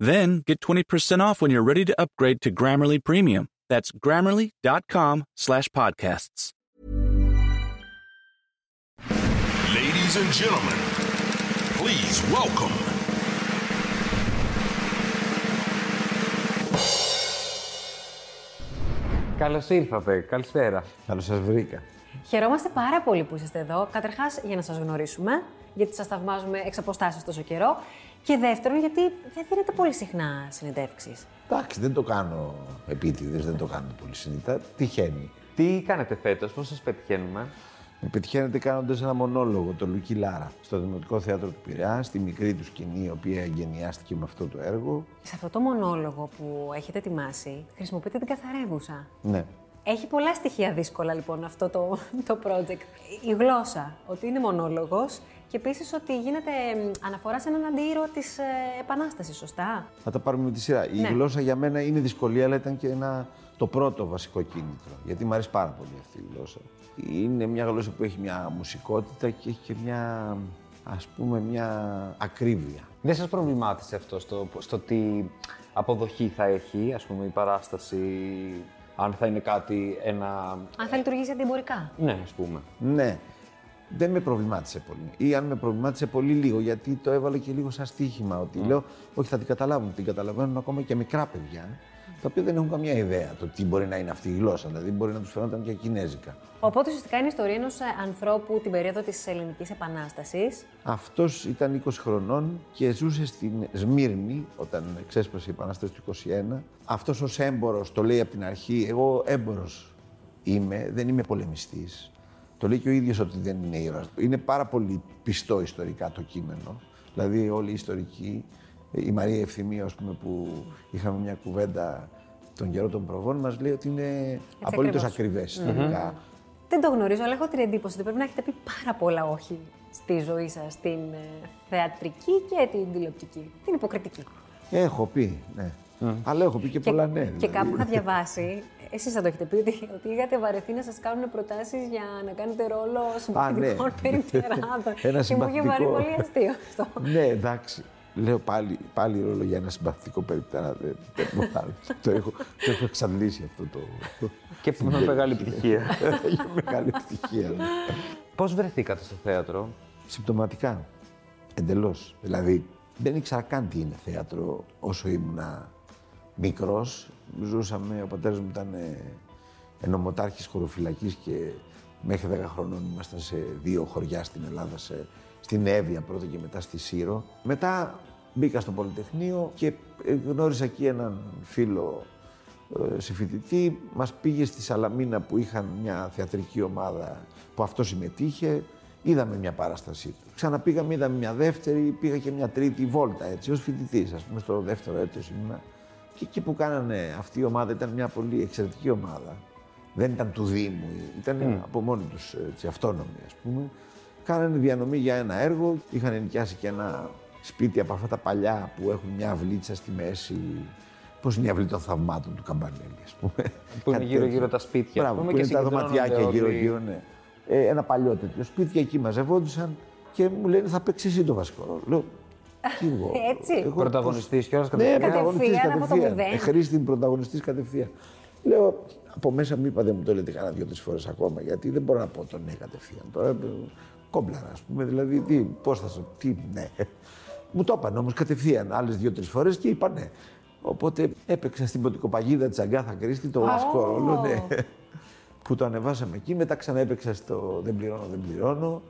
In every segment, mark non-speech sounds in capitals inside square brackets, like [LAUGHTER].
Then get 20% off when you're ready to upgrade to Grammarly Premium. That's grammarly.com slash podcasts. Ladies and gentlemen, please welcome Καλώ ήρθατε. Καλησπέρα. Καλώ σα βρήκα. Χαιρόμαστε πάρα πολύ που είστε εδώ. Καταρχά, για να σα γνωρίσουμε, γιατί σα θαυμάζουμε εξ αποστάσεως τόσο καιρό. Και δεύτερον, γιατί δεν δίνετε πολύ συχνά συνεντεύξεις. Εντάξει, δεν το κάνω επίτηδες, δεν το κάνω πολύ συνήθω. Τυχαίνει. Τι κάνετε φέτος, πώς σας πετυχαίνουμε; Με πετυχαίνετε κάνοντας ένα μονόλογο, το Λουκί Λάρα, στο Δημοτικό Θέατρο του Πειραιά, στη μικρή του σκηνή, η οποία εγκαινιάστηκε με αυτό το έργο. Σε αυτό το μονόλογο που έχετε ετοιμάσει, χρησιμοποιείτε την καθαρεύουσα. Ναι. Έχει πολλά στοιχεία δύσκολα λοιπόν αυτό το, το project. Η γλώσσα, ότι είναι μονόλογος και επίσης ότι γίνεται μ, αναφορά σε έναν αντίρο της ε, Επανάστασης, σωστά; Θα τα πάρουμε με τη σειρά. Η Ναι. γλώσσα για μένα είναι δυσκολία, αλλά ήταν και ένα, το πρώτο βασικό κίνητρο. Γιατί μου αρέσει πάρα πολύ αυτή η γλώσσα. Είναι μια γλώσσα που έχει μια μουσικότητα και έχει και μια, ας πούμε, μια ακρίβεια. Δεν σας προβλημάτισε αυτό στο, στο τι αποδοχή θα έχει, ας πούμε, η παράσταση, αν θα είναι κάτι, ένα... Αν θα λειτουργήσει αντιεμπορικά. Ναι, ας πούμε. Ναι, δεν με προβλημάτισε πολύ. Ή αν με προβλημάτισε πολύ λίγο, γιατί το έβαλε και λίγο σαν στοίχημα. Ότι λέω, Όχι, θα την καταλάβουν. Την καταλαβαίνουν ακόμα και μικρά παιδιά, τα οποία δεν έχουν καμιά ιδέα το τι μπορεί να είναι αυτή η γλώσσα. Δηλαδή, μπορεί να τους φαίνονταν και κινέζικα. Οπότε ουσιαστικά είναι η ιστορία ενός ανθρώπου την περίοδο της Ελληνικής Επανάστασης. Αυτός ήταν 20 χρονών και ζούσε στην Σμύρνη όταν ξέσπασε η Επανάσταση του 21. Αυτός ως έμπορος το λέει από την αρχή: Εγώ έμπορος είμαι, δεν είμαι πολεμιστής. Το λέει και ο ίδιος ότι δεν είναι ήρωας. Είναι πάρα πολύ πιστό ιστορικά το κείμενο. Δηλαδή, όλοι οι ιστορικοί, η Μαρία Ευθυμίου, ας πούμε, που είχαμε μια κουβέντα τον καιρό των προβών, μας λέει ότι είναι απολύτως ακριβώς. ακριβές ιστορικά. Δεν το γνωρίζω, αλλά έχω την εντύπωση ότι πρέπει να έχετε πει πάρα πολλά όχι στη ζωή σας, την ε, θεατρική και την τηλεοπτική. Την υποκριτική. Έχω πει, ναι. Αλλά έχω πει και, πολλά ναι. Και δηλαδή. κάπου είχα διαβάσει, εσείς θα το έχετε πει, ότι, ότι είχατε βαρεθεί να σας κάνουν προτάσεις για να κάνετε ρόλο συμπαθητικών ναι. [LAUGHS] περιπτεράδων. Ένα και μου είχε βαρύ συμπαθητικό. πολύ αστείο αυτό. Ναι, εντάξει. Λέω πάλι, πάλι ρόλο για ένα συμπαθητικό περιπτέρα. Δεν, δεν μπορώ άλλο. το, έχω, το έχω εξαντλήσει αυτό το. Και με μεγάλη επιτυχία. [LAUGHS] Για μεγάλη ευτυχία. ναι. Πώς βρεθήκατε στο θέατρο; Συμπτωματικά. Εντελώς. Δηλαδή, δεν ήξερα καν τι είναι θέατρο όσο ήμουνα μικρός. Ζούσαμε, ο πατέρας μου ήταν ε, ενομοτάρχης χωροφυλακής και μέχρι 10 χρονών ήμασταν σε δύο χωριά στην Ελλάδα, σε, στην Εύβοια πρώτα και μετά στη Σύρο. Μετά μπήκα στο Πολυτεχνείο και ε, γνώρισα εκεί έναν φίλο ε, συμφοιτητή. Μας πήγε στη Σαλαμίνα που είχαν μια θεατρική ομάδα που αυτό συμμετείχε. Είδαμε μια παράστασή του. Ξαναπήγαμε, είδαμε μια δεύτερη, πήγα και μια τρίτη βόλτα έτσι, ως φοιτητής, ας πούμε, στο δεύτερο έτος ήμουνα. Και εκεί που κάνανε αυτή η ομάδα ήταν μια πολύ εξαιρετική ομάδα. Δεν ήταν του Δήμου, ήταν από μόνοι τους έτσι, αυτόνομοι, ας πούμε. Κάνανε διανομή για ένα έργο, είχαν ενοικιάσει και ένα σπίτι από αυτά τα παλιά που έχουν μια αυλίτσα στη μέση. Πώς είναι η αυλή των θαυμάτων του Καμπανέλη, ας πούμε. [LAUGHS] Που είναι Κάτι γύρω-γύρω τέτοιο. τα σπίτια, ας Μπράβο, πούμε, που και είναι τα συγκεντρώνονται δωματιάκια όλοι. γύρω-γύρω, ναι. Ε, ένα παλιό τέτοιο σπίτι και εκεί μαζευόντουσαν και μου λένε θα παίξεις εσύ το βασικό ρόλο. Λέω, τι εγώ. [LAUGHS] Έτσι. εγώ Πρωταγωνιστής κιόλας ναι, κατευθείαν. πρωταγωνιστής Κατευθείαν, από το κατευθείαν. μηδέν. Ε, Χρήστη πρωταγωνιστής κατευθείαν. Λέω, από μέσα μου είπα δεν μου το λέτε κανένα δύο-τρει φορές ακόμα, γιατί δεν μπορώ να πω το ναι κατευθείαν. Τώρα ε, κόμπλαρα, ας πούμε. Δηλαδή, τι, πώς θα σου. Τι, ναι. Μου το είπαν όμως κατευθείαν άλλες δύο-τρει φορές και είπα ναι. Οπότε έπαιξα στην ποτικοπαγίδα της Αγκάθα Κρίστη το βασικό ρόλο. Ναι. που το ανεβάσαμε εκεί. Μετά ξαναέπαιξα στο Δεν πληρώνω, δεν πληρώνω.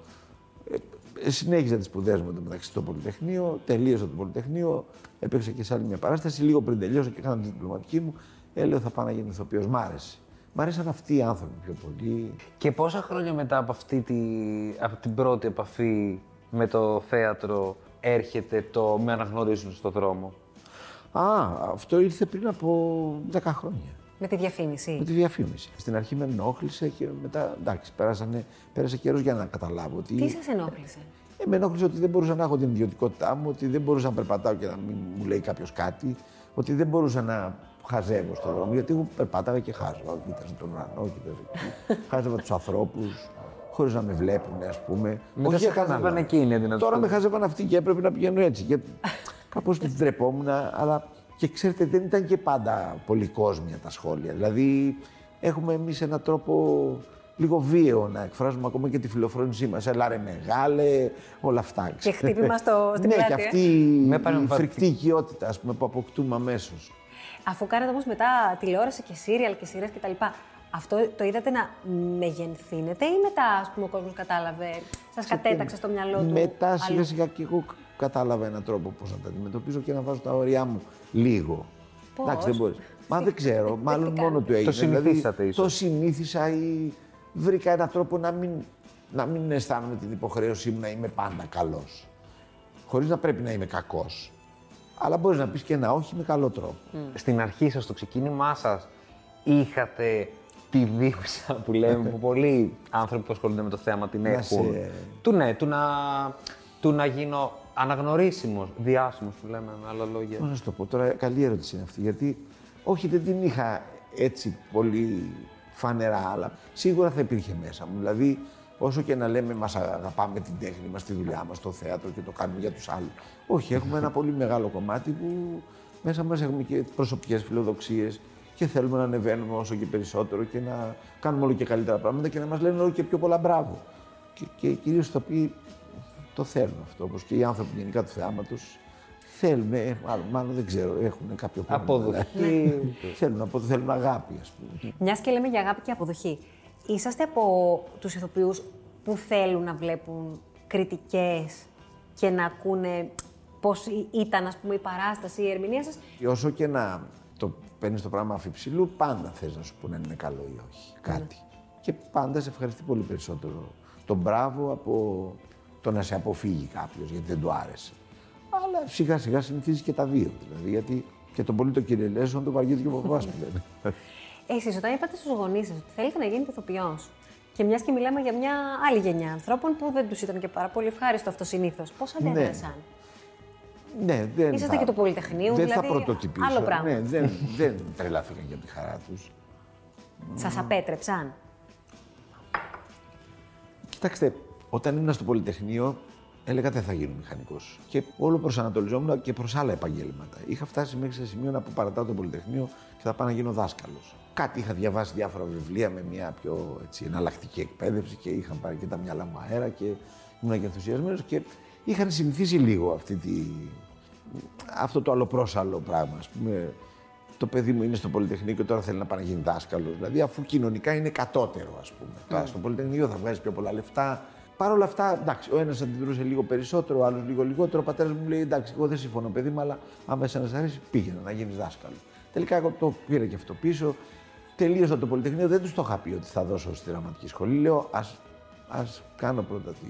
Ε, ε, συνέχιζα τις σπουδέ μου το μεταξύ στο Πολυτεχνείο. Τελείωσα το Πολυτεχνείο. Έπαιξα και σε άλλη μια παράσταση. Λίγο πριν τελειώσω και έκανα τη διπλωματική μου. Έλεγα θα πάω να γίνω ηθοποιός. Μ' άρεσε. Μ' αρέσαν αυτοί οι άνθρωποι πιο πολύ. Και πόσα χρόνια μετά από αυτή τη, από την πρώτη επαφή με το θέατρο έρχεται το με αναγνωρίζουν στο δρόμο. Α, αυτό ήρθε πριν από 10 χρόνια. Με τη διαφήμιση. Με τη διαφήμιση. Στην αρχή με ενόχλησε και μετά εντάξει, πέρασανε, πέρασε καιρός για να καταλάβω ότι. Τι σας ενόχλησε; Ε, με ενόχλησε ότι δεν μπορούσα να έχω την ιδιωτικότητά μου, ότι δεν μπορούσα να περπατάω και να μην μου λέει κάποιος κάτι, ότι δεν μπορούσα να χαζεύω στον δρόμο. Γιατί εγώ περπάταγα και χάζευα. Κοίταζα τον ουρανό, κοίταζα εκεί. [LAUGHS] χάζευα τους ανθρώπους, χωρίς να με βλέπουν, ας πούμε. Μετά σε για κανένα χάζευαν λόγο. εκείνοι, αντί να τους Τώρα πούν. με χάζευαν αυτοί και έπρεπε να πηγαίνω έτσι. Και [LAUGHS] κάπως την ντρεπόμουν, αλλά και ξέρετε, δεν ήταν και πάντα πολύ κόσμια τα σχόλια. Δηλαδή, έχουμε εμείς έναν τρόπο λίγο βίαιο να εκφράζουμε ακόμα και τη φιλοφρόνησή μας. Ελά, ρε μεγάλε, όλα αυτά. Και χτύπημα στο- στην Ναι, πλάτη, και ε. αυτή Με η παρεμβατική. φρικτή οικειότητα ας πούμε, που αποκτούμε αμέσως. Αφού κάνατε όμως μετά τηλεόραση και σύριαλ και σειρές κτλ. Αυτό το είδατε να μεγενθύνεται ή μετά, ας πούμε, ο κόσμος κατάλαβε, σας κατέταξε στο μυαλό του. Μετά σιγά αλλού; σιγά και εγώ κατάλαβα έναν τρόπο πώς να τα αντιμετωπίζω και να βάζω τα όρια μου λίγο. Πώς; Εντάξει, δεν μπορείς. Μα δεν ξέρω, [LAUGHS] Τι μάλλον κάνετε; μόνο του έγινε. συνηθίσατε δηλαδή, ίσως. Το συνήθισα ή βρήκα έναν τρόπο να μην, να μην αισθάνομαι την υποχρέωσή μου να είμαι πάντα καλός. Χωρίς να πρέπει να είμαι κακός. Αλλά μπορείς να πεις και ένα όχι με καλό τρόπο. Στην αρχή σας, στο ξεκίνημά σας, είχατε τη δίψα που λέμε, που πολλοί άνθρωποι που ασχολούνται με το θέμα την Να έχουν. σε- Του ναι, του να, του να γίνω αναγνωρίσιμος, διάσημος που λέμε με άλλα λόγια. Πώς να σου το πω τώρα, καλή ερώτηση είναι αυτή. Γιατί όχι, δεν την είχα έτσι πολύ φανερά, αλλά σίγουρα θα υπήρχε μέσα μου. Δηλαδή, όσο και να λέμε, μας αγαπάμε την τέχνη μας, τη δουλειά μας, το θέατρο και το κάνουμε για τους άλλους. Όχι, έχουμε ένα πολύ μεγάλο κομμάτι που μέσα μας έχουμε και προσωπικές φιλοδοξίες και θέλουμε να ανεβαίνουμε όσο και περισσότερο και να κάνουμε όλο και καλύτερα πράγματα και να μας λένε όλο και πιο πολλά μπράβο. Και, και κυρίως το οποίοι το θέλουν αυτό, όπως και οι άνθρωποι γενικά του θεάματος θέλουν, ε, μάλλον, μάλλον δεν ξέρω, έχουν κάποιο πρόβλημα. Αποδοχή. δηλαδή. θέλουν, απο- θέλουν αγάπη, ας πούμε. Μιας και λέμε για αγάπη και αποδοχή. Είσαστε από τους ηθοποιούς που θέλουν να βλέπουν κριτικές και να ακούνε πώς ήταν ας πούμε, η παράσταση, η ερμηνεία σας; Και όσο και να το παίρνεις το πράγμα αφιψηλού, πάντα θες να σου πούνε αν είναι καλό ή όχι. Κάτι. Και πάντα σε ευχαριστεί πολύ περισσότερο τον μπράβο από το να σε αποφύγει κάποιος γιατί δεν του άρεσε. Αλλά σιγά σιγά συνηθίζεις και τα δύο. Δηλαδή, γιατί και τον πολύ το κυριλέσιο το βαριέται και ο παπάς που λένε. [LAUGHS] Εσείς, όταν είπατε στους γονείς σας ότι θέλετε να γίνετε ηθοποιός, και μιας και μιλάμε για μια άλλη γενιά ανθρώπων που δεν τους ήταν και πάρα πολύ ευχάριστο αυτό συνήθως, πώς αντέδρασαν; Ναι, δεν Είσαστε θα- και του Πολυτεχνείου, δεν δηλαδή, θα πρωτοτυπήσω. άλλο πράγμα. Ναι, δεν, δεν τρελάθηκαν για τη χαρά τους. Σας απέτρεψαν. Κοιτάξτε, όταν ήμουν στο Πολυτεχνείο, έλεγα δεν θα γίνω μηχανικός. Και όλο προσανατολιζόμουν και προς άλλα επαγγέλματα. Είχα φτάσει μέχρι σε σημείο να αποπαρατάω το Πολυτεχνείο και θα πάω να γίνω δάσκαλος. Κάτι είχα διαβάσει διάφορα βιβλία με μια πιο έτσι, εναλλακτική εκπαίδευση και είχαν πάρει και τα μυαλά μου αέρα και ήμουν και ενθουσιασμένος και είχαν συνηθίσει λίγο αυτή τη, αυτό το αλλοπρόσαλλο πράγμα. Ας πούμε, το παιδί μου είναι στο Πολυτεχνείο και τώρα θέλει να πάει να γίνει δάσκαλος. Δηλαδή, αφού κοινωνικά είναι κατώτερο, ας πούμε. Τώρα στο Πολυτεχνείο θα βγάζει πιο πολλά λεφτά. Παρ' όλα αυτά, εντάξει, ο ένας αντιδρούσε λίγο περισσότερο, ο άλλος λίγο λιγότερο. Ο πατέρας μου λέει: Εντάξει, εγώ δεν συμφωνώ, παιδί μου, αλλά άμα εσένα σ' αρέσει, πήγαινε να γίνεις δάσκαλος. Τελικά εγώ το πήρα και αυτό πίσω. Τελείωσα το Πολυτεχνείο, δεν τους το είχα πει ότι θα δώσω στη δραματική σχολή. Λέω: Α ας κάνω πρώτα τη,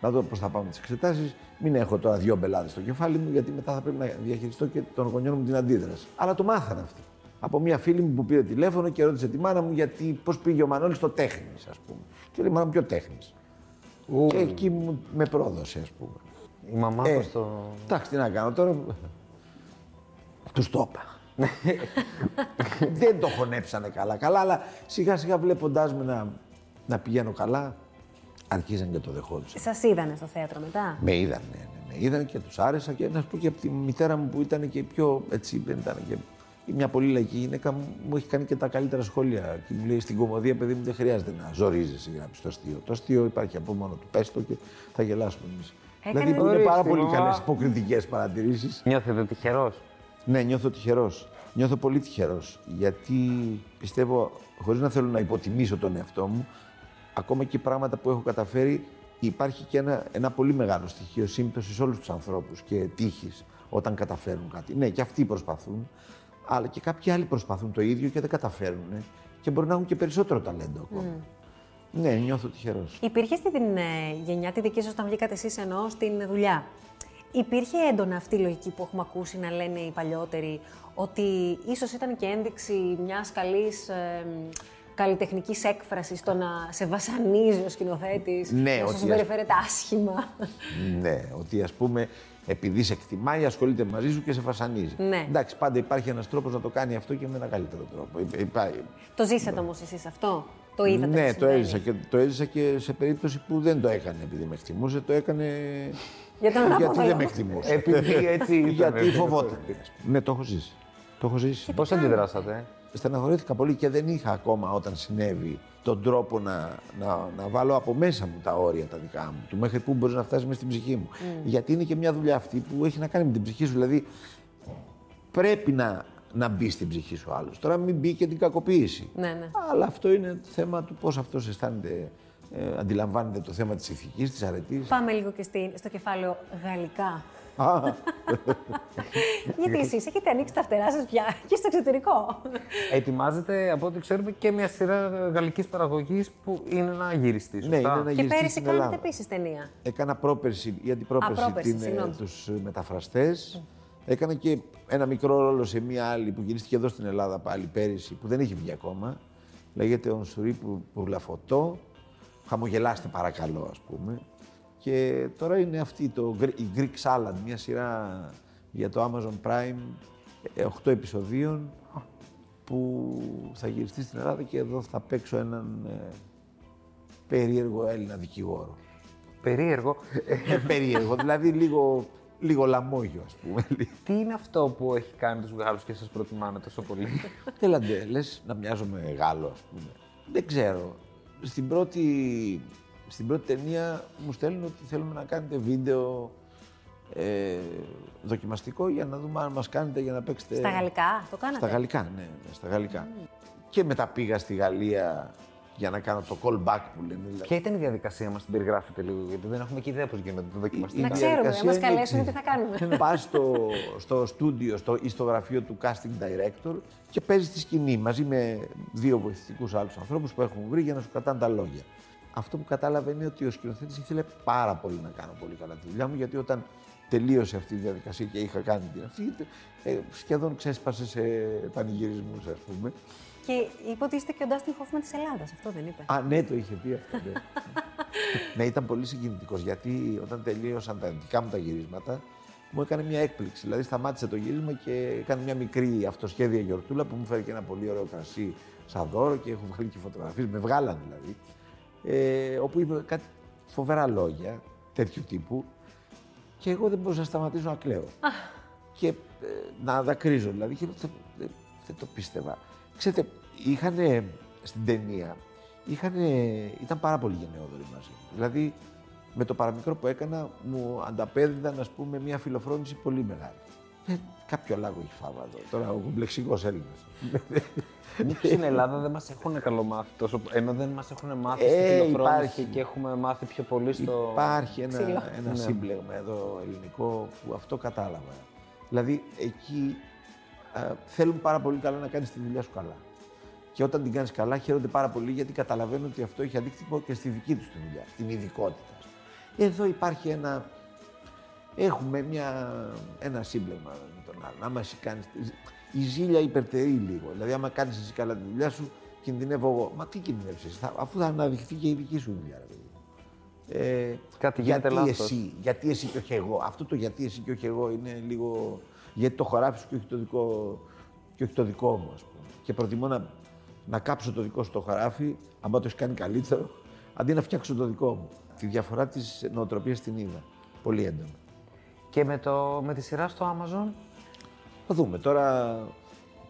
να δω πώς θα πάμε τις εξετάσεις. Μην έχω τώρα δύο μπελάδες στο κεφάλι μου, γιατί μετά θα πρέπει να διαχειριστώ και των γονιών μου την αντίδραση. Αλλά το μάθανε αυτό. Από μια φίλη μου που πήρε τηλέφωνο και ρώτησε τη μάνα μου γιατί πώς πήγε ο Μανώλης στο τέχνης, ας πούμε. Και λέει: Μάνα μου, ποιο τέχνης; Και εκεί μου με πρόδωσε, ας πούμε. Η μαμά Ε, πώς το... Εντάξει, τι να κάνω τώρα. Τους το είπα. [LAUGHS] Δεν το χωνέψανε καλά, καλά, αλλά σιγά σιγά βλέποντάς με να, να πηγαίνω καλά, αρχίζαν και το δεχόντουσαν. Σας είδανε στο θέατρο μετά; Με είδαν, ναι, ναι, με είδαν και τους άρεσα και να σου πω και από τη μητέρα μου που ήταν και πιο έτσι, δεν ήταν και μια πολύ λαϊκή γυναίκα μου, μου έχει κάνει και τα καλύτερα σχόλια. Και μου λέει στην κομμωδία, παιδί μου, δεν χρειάζεται να ζορίζεσαι για να πεις το αστείο. Το αστείο υπάρχει από μόνο του. Πες το και θα γελάσουμε εμείς. Έκανε- Δηλαδή είναι πάρα Ορίστε, πολύ μαμά. καλές υποκριτικές παρατηρήσεις. Νιώθετε τυχερός; Ναι, νιώθω τυχερός. Νιώθω πολύ τυχερός. Γιατί πιστεύω, χωρίς να θέλω να υποτιμήσω τον εαυτό μου, ακόμα και πράγματα που έχω καταφέρει, υπάρχει και ένα, ένα πολύ μεγάλο στοιχείο σύμπτωσης σε όλους τους ανθρώπους και τύχης όταν καταφέρουν κάτι. Ναι, και αυτοί προσπαθούν, αλλά και κάποιοι άλλοι προσπαθούν το ίδιο και δεν καταφέρουν. Και μπορεί να έχουν και περισσότερο ταλέντο ακόμα. Ναι, νιώθω τυχερός. Υπήρχε στην ε, γενιά τη δική σας, όταν βγήκατε εσείς εννοώ στην δουλειά. Υπήρχε έντονα αυτή η λογική που έχουμε ακούσει να λένε οι παλιότεροι, ότι ίσως ήταν και ένδειξη μιας καλής ε, καλλιτεχνικής έκφρασης το να σε βασανίζει ο σκηνοθέτης, Ναι, να ότι σου ας- συμπεριφέρεται άσχημα. Ναι, ότι ας πούμε επειδή σε εκτιμάει, ασχολείται μαζί σου και σε βασανίζει. Ναι. Εντάξει, πάντα υπάρχει ένας τρόπος να το κάνει αυτό και με ένα καλύτερο τρόπο. Υπά- Υπάρχει. το ζήσατε όμως εσείς αυτό, το είδατε ναι, να το συμβαίνει. έζησα, και, το έζησα και σε περίπτωση που δεν το έκανε επειδή με εκτιμούσε, το έκανε Για τον γιατί ανάποδο δεν με λόγο. εκτιμούσε. Επειδή έτσι ήταν. [LAUGHS] γιατί φοβόταν. ναι, το έχω ζήσει. Το έχω ζήσει. Πώς αντιδράσατε, Στεναχωρήθηκα πολύ και δεν είχα ακόμα όταν συνέβη τον τρόπο να, να, να βάλω από μέσα μου τα όρια τα δικά μου, του μέχρι πού μπορεί να φτάσει μέσα στην ψυχή μου. Γιατί είναι και μια δουλειά αυτή που έχει να κάνει με την ψυχή σου. Δηλαδή πρέπει να, να μπει στην ψυχή σου άλλος. Τώρα μην μπει και την κακοποίηση. Ναι, ναι. Αλλά αυτό είναι θέμα του πώς αυτός αισθάνεται, ε, αντιλαμβάνεται το θέμα της ηθικής, της αρετής. Πάμε λίγο και στη- στο κεφάλαιο γαλλικά. Γιατί εσείς έχετε ανοίξει τα φτερά σας πια και στο εξωτερικό. Ετοιμάζεται από ό,τι ξέρουμε και μια σειρά γαλλικής παραγωγής που είναι να γυριστεί. Ναι, είναι να και γυριστεί πέρυσι στην κάνατε Ελλάδα. επίσης ταινία. Έκανα πρόπερση ή αντιπρόπερση Α, πρόπερση, την, ε, συγγνώμη. τους ε, μεταφραστές. Έκανα και ένα μικρό ρόλο σε μία άλλη που γυρίστηκε εδώ στην Ελλάδα πάλι πέρυσι, που δεν έχει βγει ακόμα. Λέγεται «Ο Σουρί που, που λαφωτώ». Χαμογελάστε παρακαλώ, ας πούμε. Και τώρα είναι αυτή, το, Gre- η Greek Salad, μια σειρά για το Amazon Prime, 8 επεισοδίων, που θα γυριστεί στην Ελλάδα και εδώ θα παίξω έναν ε, περίεργο Έλληνα δικηγόρο. Περίεργο. Ε, περίεργο, δηλαδή λίγο, λίγο λαμόγιο, ας πούμε. Τι είναι αυτό που έχει κάνει τους Γάλλους και σας προτιμάνε τόσο πολύ; Έλαντε, λες να μοιάζομαι Γάλλο, ας πούμε. Δεν ξέρω. Στην πρώτη, στην πρώτη ταινία μου στέλνουν ότι θέλουμε να κάνετε βίντεο ε, δοκιμαστικό για να δούμε αν μας κάνετε για να παίξετε... Στα γαλλικά, το κάνατε; Στα γαλλικά, ναι, ναι, στα γαλλικά. Και μετά πήγα στη Γαλλία για να κάνω το callback που λένε. δηλαδή. Ποια ήταν η διαδικασία μας, την περιγράφετε λίγο, γιατί δεν έχουμε και ιδέα πώς γίνεται το δοκιμαστικό. Να Η ξέρουμε, να διαδικασία μας είναι καλέσουν έτσι. τι θα κάνουμε. [LAUGHS] Πας στο, στο στούντιο στο, ή στο γραφείο του casting director και παίζεις τη σκηνή μαζί με δύο βοηθητικούς άλλους ανθρώπους που έχουν βρει για να σου κρατάνε τα λόγια. Αυτό που κατάλαβε είναι ότι ο σκηνοθέτης ήθελε πάρα πολύ να κάνω πολύ καλά τη δουλειά μου γιατί όταν τελείωσε αυτή η διαδικασία και είχα κάνει την αυτή, ε, σχεδόν ξέσπασε σε πανηγυρισμούς ας πούμε. Και είπε ότι είστε και ο Ντάστιν Χόφμαν της Ελλάδας. Αυτό δεν είπε. Α, ναι, το είχε πει αυτό. Ναι, ναι ήταν πολύ συγκινητικός γιατί όταν τελείωσαν τα δικά μου τα γυρίσματα, μου έκανε μια έκπληξη. Δηλαδή, σταμάτησε το γύρισμα και έκανε μια μικρή αυτοσχέδια γιορτούλα που μου φέρει και ένα πολύ ωραίο κρασί σαν δώρο και έχω βγάλει και φωτογραφίες. Με βγάλαν δηλαδή. Ε, όπου είπε κάτι φοβερά λόγια τέτοιου τύπου και εγώ δεν μπορούσα να σταματήσω να κλαίω. και ε, να δακρύζω δηλαδή και δεν, δεν, δεν το πίστευα. Ξέρετε, είχαν στην ταινία, είχανε, ήταν πάρα πολύ γενναιόδοροι μαζί. μου. Δηλαδή, με το παραμικρό που έκανα, μου ανταπέδιδαν, ας πούμε, μια φιλοφρόνηση πολύ μεγάλη. Ε, κάποιο λάγο έχει φάβα εδώ. Τώρα ο κομπλεξικός Έλληνας. Μήπως στην Ελλάδα δεν μας έχουν καλομάθει τόσο, ενώ δεν μας έχουν μάθει Ε, στη φιλοφρόνηση υπάρχει. και έχουμε μάθει πιο πολύ στο. Υπάρχει ένα, Ξύλο. ένα Ναι. σύμπλεγμα εδώ ελληνικό που αυτό κατάλαβα. Δηλαδή εκεί α, θέλουν πάρα πολύ καλά να κάνεις τη δουλειά σου καλά. Και όταν την κάνεις καλά χαίρονται πάρα πολύ γιατί καταλαβαίνουν ότι αυτό έχει αντίκτυπο και στη δική τους τη δουλειά, την ειδικότητα. Εδώ υπάρχει ένα... Έχουμε μια, ένα σύμπλεγμα με τον άλλον. Άμα εσύ κάνεις... Η ζήλια υπερτερεί λίγο. Δηλαδή, άμα κάνεις εσύ καλά τη δουλειά σου, κινδυνεύω εγώ. Μα τι κινδυνεύεις εσύ, θα- αφού θα αναδειχθεί και η δική σου δουλειά. Ρε, παιδί. Ε, Κάτι γίνεται γιατί λάθος. εσύ, γιατί εσύ και όχι εγώ. Αυτό το γιατί εσύ και όχι εγώ είναι λίγο. Γιατί το χωράφι σου και όχι το δικό, και όχι το δικό μου, ας πούμε. Και προτιμώ να, να κάψω το δικό σου το χωράφι, αν το έχεις κάνει καλύτερο, αντί να φτιάξω το δικό μου. Τη διαφορά της νοοτροπίας την είδα. Πολύ έντονα. Και με, το, με τη σειρά στο Amazon. Θα δούμε. Τώρα,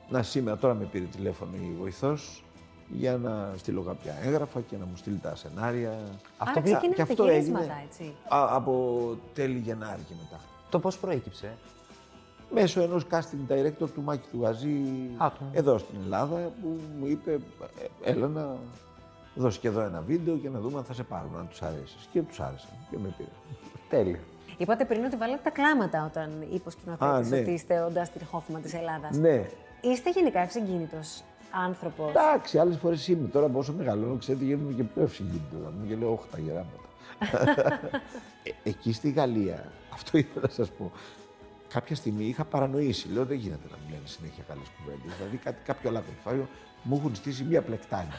να σήμερα, τώρα με πήρε τηλέφωνο η βοηθός για να στείλω κάποια έγγραφα και να μου στείλει τα σενάρια. Άρα και- ξεκινάνε και τα αυτό γυρίσματα, έγινε έτσι. α- από τέλη Γενάρη και μετά. Το πώς προέκυψε; Μέσω ενός casting director του Μάκη του Γαζή Α, του. εδώ στην Ελλάδα που μου είπε «Ε, έλα να δώσει και εδώ ένα βίντεο και να δούμε αν θα σε πάρουν, αν τους αρέσεις. Και τους άρεσε και με πήρε. Τέλειο. Είπατε πριν ότι βάλατε τα κλάματα όταν είπε ο σκηνοθέτη Α, ναι. ότι είστε ο Ντάστιν Χόφμαν της Ελλάδας. Ναι, Είστε γενικά ευσυγκίνητος άνθρωπος; εντάξει, άλλες φορές είμαι. Τώρα πόσο μεγαλώνω, ξέρετε, γίνομαι και πιο ευσυγκίνητος. Μου και λέω, Όχι, τα γεράματα. [LAUGHS] Ε, εκεί στη Γαλλία, αυτό ήθελα να σας πω. Κάποια στιγμή είχα παρανοήσει. Λέω, δεν γίνεται να μου λένε συνέχεια καλές κουβέντες. Δηλαδή, κάτι, κάποιο άλλο κεφάλαιο μου έχουν στήσει μία πλεκτάνια.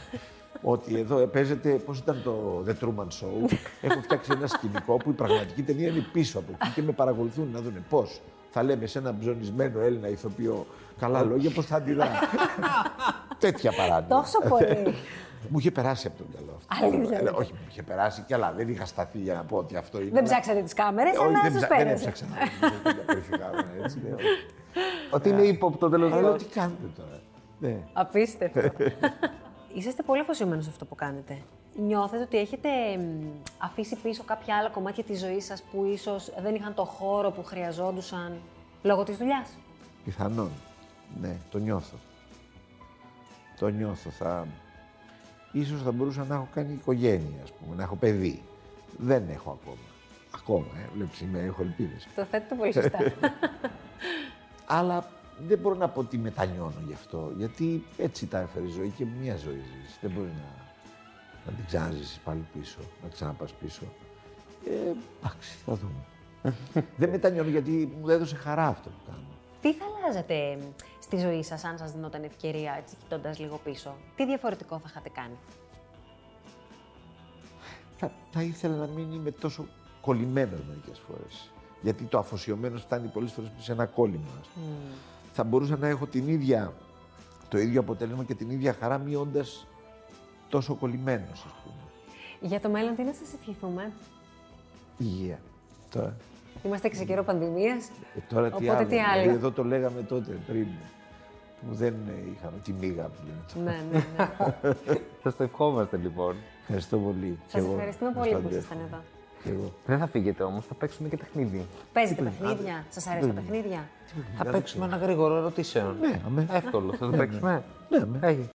Ότι εδώ παίζεται, πώς ήταν το The Truman Show. Έχω φτιάξει ένα σκηνικό που η πραγματική ταινία είναι πίσω από εκεί και με παρακολουθούν να δουν πώς θα λέμε σε ένα ψωνισμένο Έλληνα ηθοποιό καλά λόγια, πώς θα αντιδρά. Τέτοια παράνοια. Τόσο πολύ. Μου είχε περάσει από τον καλό αυτό. Αλήθεια. Ε, όχι, μου είχε περάσει κι άλλα. Δεν είχα σταθεί για να πω ότι αυτό είναι. Δεν ψάξατε τις κάμερες, Ε, όχι, αλλά δεν, σας ψα- δεν πέρασε. έψαξα. Δεν τα περίφυγα, έτσι, ναι, όχι. Ότι είναι ύποπτο τέλος Αλλά λέω, πάντων. τι κάνετε τώρα; Ναι. Απίστευτο. Είσαστε πολύ αφοσιωμένος σε αυτό που κάνετε. Νιώθετε ότι έχετε μ, αφήσει πίσω κάποια άλλα κομμάτια της ζωής σας που ίσως δεν είχαν το χώρο που χρειαζόντουσαν λόγω της δουλειάς; Πιθανόν. Ναι, το νιώθω. Το νιώθω. Θα... Ίσως θα μπορούσα να έχω κάνει οικογένεια, ας πούμε, να έχω παιδί. Δεν έχω ακόμα. Ακόμα, ε. Βλέπεις, είμαι, έχω ελπίδες. Το θέτετε πολύ σωστά. [LAUGHS] Αλλά δεν μπορώ να πω ότι μετανιώνω γι' αυτό, γιατί έτσι τα έφερε η ζωή και μία ζωή ζεις. Δεν μπορεί να, να την ξαναζήσεις πάλι πίσω, να ξαναπάς πίσω. Ε, εντάξει, θα δούμε. [LAUGHS] δεν μετανιώνω γιατί μου έδωσε χαρά αυτό που κάνω. Τι θα αλλάζατε μ, στη ζωή σας αν σας δινόταν ευκαιρία, έτσι κοιτώντας λίγο πίσω; Τι διαφορετικό θα είχατε κάνει; θα, θα ήθελα να μην είμαι τόσο κολλημένος μερικές φορές. Γιατί το αφοσιωμένο φτάνει πολλές φορές σε ένα κόλλημα. ας πούμε. Θα μπορούσα να έχω την ίδια, το ίδιο αποτέλεσμα και την ίδια χαρά μειώντας τόσο κολλημένος, ας πούμε. Για το μέλλον, τι να σας ευχηθούμε; Υγεία. Τώρα, Είμαστε και σε καιρό πανδημίας. ε, τώρα τι Οπότε άλλο. τι δηλαδή, άλλο. εδώ το λέγαμε τότε πριν. Που δεν ε, είχαμε τη μίγα που λένε τώρα. ναι, ναι, ναι. [LAUGHS] Σας το ευχόμαστε λοιπόν. Ευχαριστώ πολύ. Σας ευχαριστούμε πολύ που ήσασταν εδώ. Και εγώ. Δεν θα φύγετε όμως, θα παίξουμε και παιχνίδι. Παίζετε παιχνίδια, σας αρέσουν τα παιχνίδια; Θα παίξουμε ένα γρήγορο ερωτήσεων. Ναι, αμέ. Εύκολο. Θα το παίξουμε. Ναι, αμέ. Έχει.